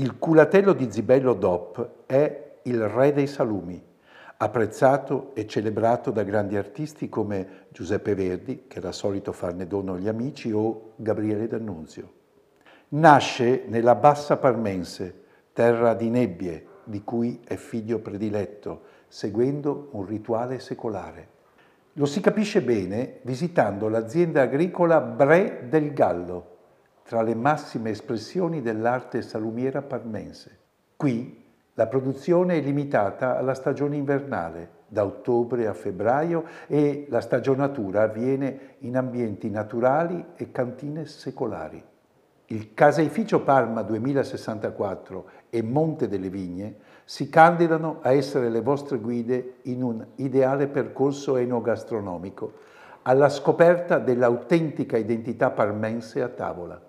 Il culatello di Zibello DOP è il re dei salumi, apprezzato e celebrato da grandi artisti come Giuseppe Verdi, che era solito farne dono agli amici, o Gabriele D'Annunzio. Nasce nella Bassa Parmense, terra di nebbie, di cui è figlio prediletto, seguendo un rituale secolare. Lo si capisce bene visitando l'azienda agricola Bre del Gallo, tra le massime espressioni dell'arte salumiera parmense. Qui la produzione è limitata alla stagione invernale, da ottobre a febbraio, e la stagionatura avviene in ambienti naturali e cantine secolari. Il caseificio Parma 2064 e Monte delle Vigne si candidano a essere le vostre guide in un ideale percorso enogastronomico alla scoperta dell'autentica identità parmense a tavola.